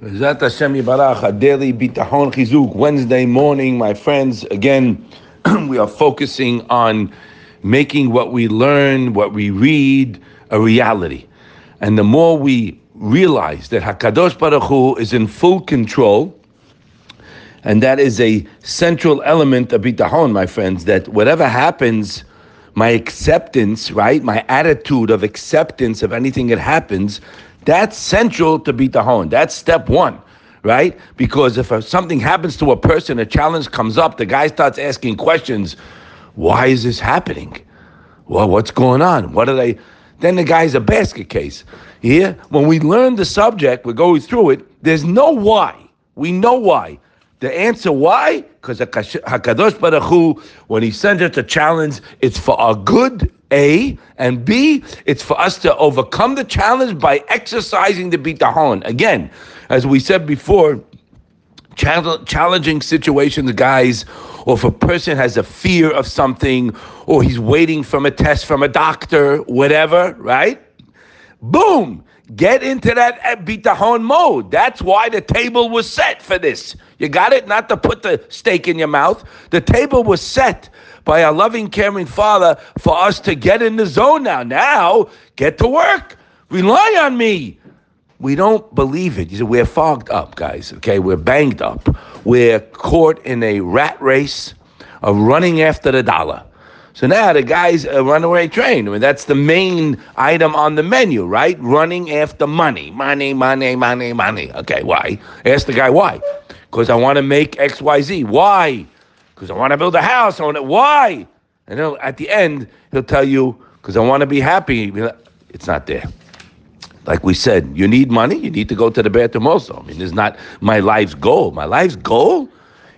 Bezat Hashem Yibarach, a daily Bitachon Chizuk, Wednesday morning, my friends. Again, we are focusing on making what we learn, what we read, a reality. And the more we realize that Hakadosh Baruch Hu is in full control, and that is a central element of Bitachon, my friends, that whatever happens, my acceptance, right, my attitude of acceptance of anything that happens, that's central to beat the bitahon. That's step one, right? Because if something happens to a person, a challenge comes up, the guy starts asking questions. Why is this happening? Well, what's going on? What are they? Then the guy's a basket case. Here, when we learn the subject, we're going through it. There's no why. We know why. The answer why? Because Hakadosh Baruch Hu, when He sends us a challenge, it's for our good. A and B, it's for us to overcome the challenge by exercising the bitahon. Again, as we said before, challenging situations, guys, or if a person has a fear of something, or he's waiting from a test from a doctor, whatever, right? Boom! Get into that bitahon mode. That's why the table was set for this. You got it? Not to put the steak in your mouth. The table was set by a loving, caring Father for us to get in the zone now. Now, get to work. Rely on me. We don't believe it. We're fogged up, guys. Okay, we're banged up. We're caught in a rat race of running after the dollar. So now the guy's uh, a runaway train. I mean, that's the main item on the menu, right? Running after money. Money, money, money, money. Okay, why? Ask the guy why. Because I want to make XYZ. Why? Because I want to build a house. I want to, why? And then at the end, he'll tell you, because I want to be happy. It's not there. Like we said, you need money, you need to go to the bathroom also. I mean, it's not my life's goal. My life's goal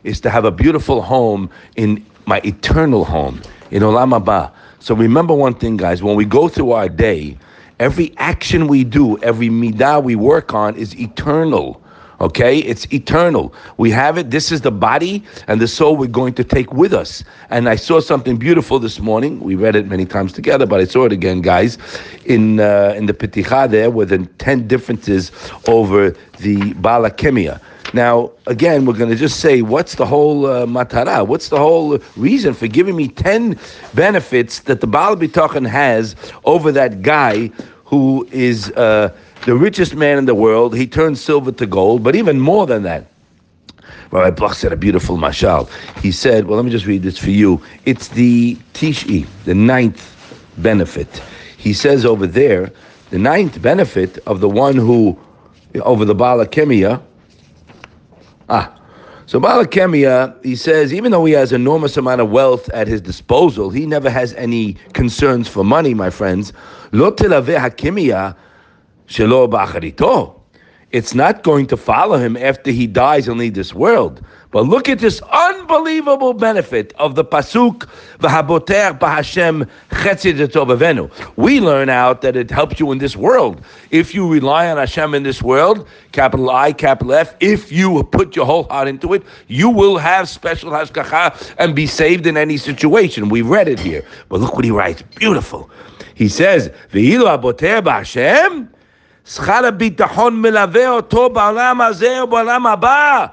is to have a beautiful home in my eternal home in Olam Haba. So remember one thing, guys. When we go through our day, every action we do, every midah we work on is eternal. Okay, it's eternal. We have it. This is the body and the soul we're going to take with us. And I saw something beautiful this morning. We read it many times together, but I saw it again, guys, in uh, in the Peticha there, with the ten differences over the Balakemia. Now, again, we're going to just say, what's the whole uh, matara? What's the whole reason for giving me 10 benefits that the Baal Bitachon has over that guy who is uh, the richest man in the world? He turned silver to gold, but even more than that. Rabbi Bloch said a beautiful mashal. He said, well, let me just read this for you. It's the Tishi, the ninth benefit. He says over there, the ninth benefit of the one who, over the Balakemia, Ah, so Balakemia, he says, even though he has enormous amount of wealth at his disposal, he never has any concerns for money, my friends. Lo hakimia shelo it's not going to follow him after he dies and leave this world. But look at this unbelievable benefit of the pasuk v'haboter b'Hashem chetzid We learn out that it helps you in this world. If you rely on Hashem in this world, capital I, capital F, if you put your whole heart into it, you will have special hashgacha and be saved in any situation. We read it here, but look what he writes. Beautiful. He says, "V'ilu haboter b'Hashem." שכר הביטחון מלווה אותו בעולם הזה ובעולם הבא.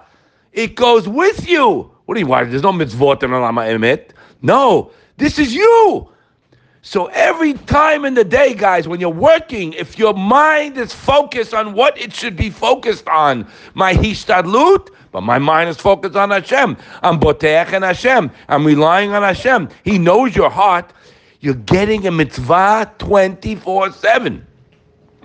It goes with you. What do you want? There's no mitzvot in Olam Emet. No, this is you. So every time in the day, guys, when you're working, if your mind is focused on what it should be focused on, my hishtadlut, but my mind is focused on Hashem. I'm boteach and Hashem. I'm relying on Hashem. He knows your heart. You're getting a mitzvah 24 7.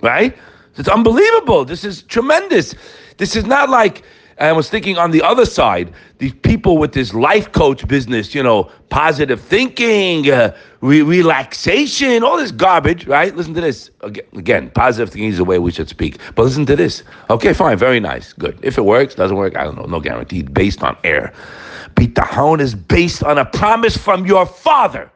Right? It's unbelievable. This is tremendous. This is not like I was thinking on the other side, these people with this life coach business, you know, positive thinking, uh, re- relaxation, all this garbage, right? Listen to this. Again, positive thinking is the way we should speak. But listen to this. Okay, fine, very nice, good. If it works, doesn't work, I don't know, no guarantee. Based on air. Bitahon is based on a promise from your father.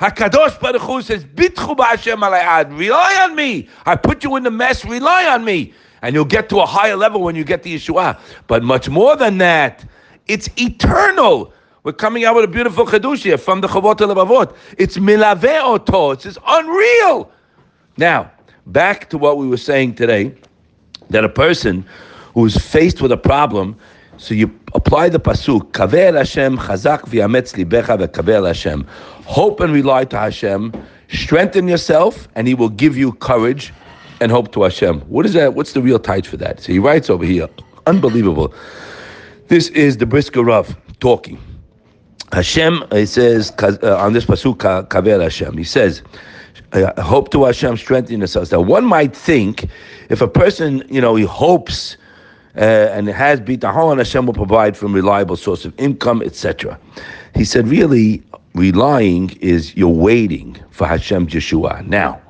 Hakadosh Baruch Hu says, "Bitchu b'Hashem alayad." Rely on me. I put you in the mess. Rely on me, and you'll get to a higher level when you get the Yeshua. But much more than that, it's eternal. We're coming out with a beautiful chedushia from the Chavot Levavot. It's milave oto. It's just unreal. Now, back to what we were saying today, that a person who's faced with a problem, so you apply the pasuk, Kaver Hashem chazak v'yametz libecha v'kaver Hashem. Hope and rely to Hashem. Strengthen yourself, and He will give you courage and hope to Hashem. What is that? What's the real title for that? So he writes over here, unbelievable. This is the Brisker Rav talking. Hashem, he says uh, on this pasuk, Kaver Hashem. He says, uh, "Hope to Hashem, strengthen yourselves." Now, one might think, if a person, you know, he hopes uh, and it has bitahon, Hashem will provide from reliable source of income, etc. He said, really, relying is you're waiting for Hashem's Yeshua. Now,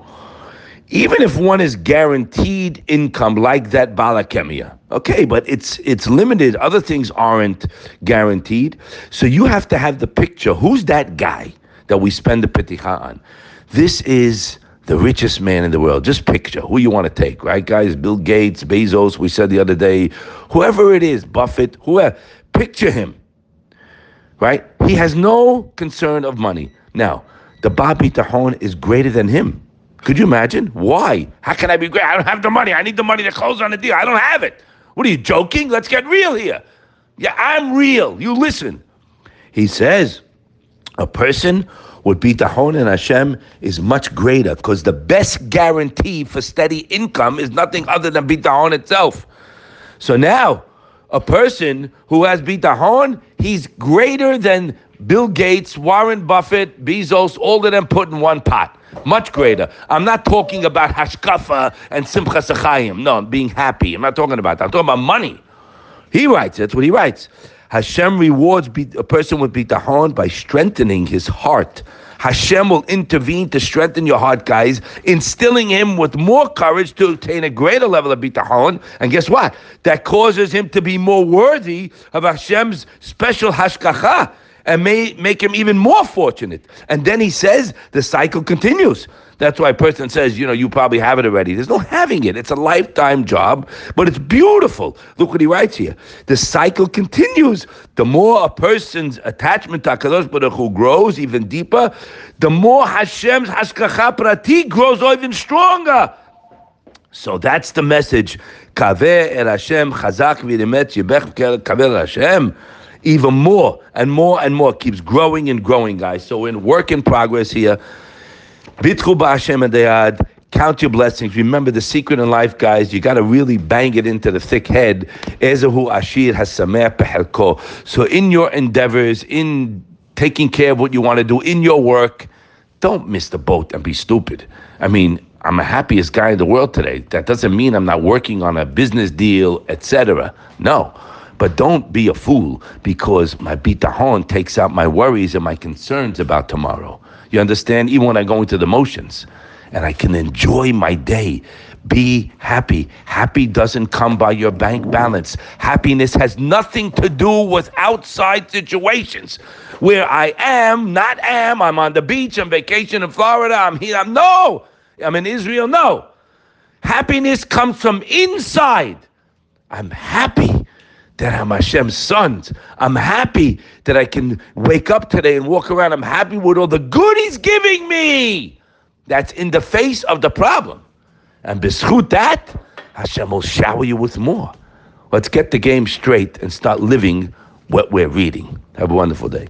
even if one is guaranteed income like that balakemia, okay, but it's it's limited. Other things aren't guaranteed. So you have to have the picture. Who's that guy that we spend the peticha on? This is the richest man in the world. Just picture who you want to take, right, guys? Bill Gates, Bezos, we said the other day, whoever it is, Buffett, whoever. Picture him, right? He has no concern of money. Now, the Babi Tahon is greater than him. Could you imagine? Why? How can I be great? I don't have the money. I need the money to close on the deal. I don't have it. What are you joking? Let's get real here. Yeah, I'm real. You listen. He says, a person would be Tahon and Hashem is much greater because the best guarantee for steady income is nothing other than Bitahon itself. So now, a person who has Bitahon, he's greater than Bill Gates, Warren Buffett, Bezos, all of them put in one pot. Much greater. I'm not talking about hashkafa and simcha sachayim. No, being happy. I'm not talking about that. I'm talking about money. He writes, that's what he writes. Hashem rewards a person with bitahon by strengthening his heart. Hashem will intervene to strengthen your heart, guys, instilling him with more courage to attain a greater level of bitahon. And guess what? That causes him to be more worthy of Hashem's special hashgacha and may make him even more fortunate. And then he says the cycle continues. That's why a person says, you know, you probably have it already. There's no having it. It's a lifetime job, but it's beautiful. Look what he writes here. The cycle continues. The more a person's attachment to HaKadosh Baruch Hu grows even deeper, the more Hashem's Hashgacha Prati grows even stronger. So that's the message. Kaveh el er Hashem chazak v'yimet yibech kaveh er Hashem even more and more and more. keeps growing and growing, guys. So in work in progress here. Bitchu ba'Hashem adayad. Count your blessings. Remember the secret in life, guys. You got to really bang it into the thick head. Ezehu ashir hasamer pehelko. So in your endeavors, in taking care of what you want to do, in your work, don't miss the boat and be stupid. I mean, I'm the happiest guy in the world today. That doesn't mean I'm not working on a business deal, etc. No. But don't be a fool because my bitahon takes out my worries and my concerns about tomorrow. You understand? Even when I go into the motions and I can enjoy my day. Be happy. Happy doesn't come by your bank balance. Happiness has nothing to do with outside situations. Where I am, not am, I'm on the beach, I'm vacation in Florida, I'm here, I'm no, I'm in Israel, no. Happiness comes from inside. I'm happy that I'm Hashem's sons. I'm happy that I can wake up today and walk around. I'm happy with all the good He's giving me. That's in the face of the problem. And b'schut that, Hashem will shower you with more. Let's get the game straight and start living what we're reading. Have a wonderful day.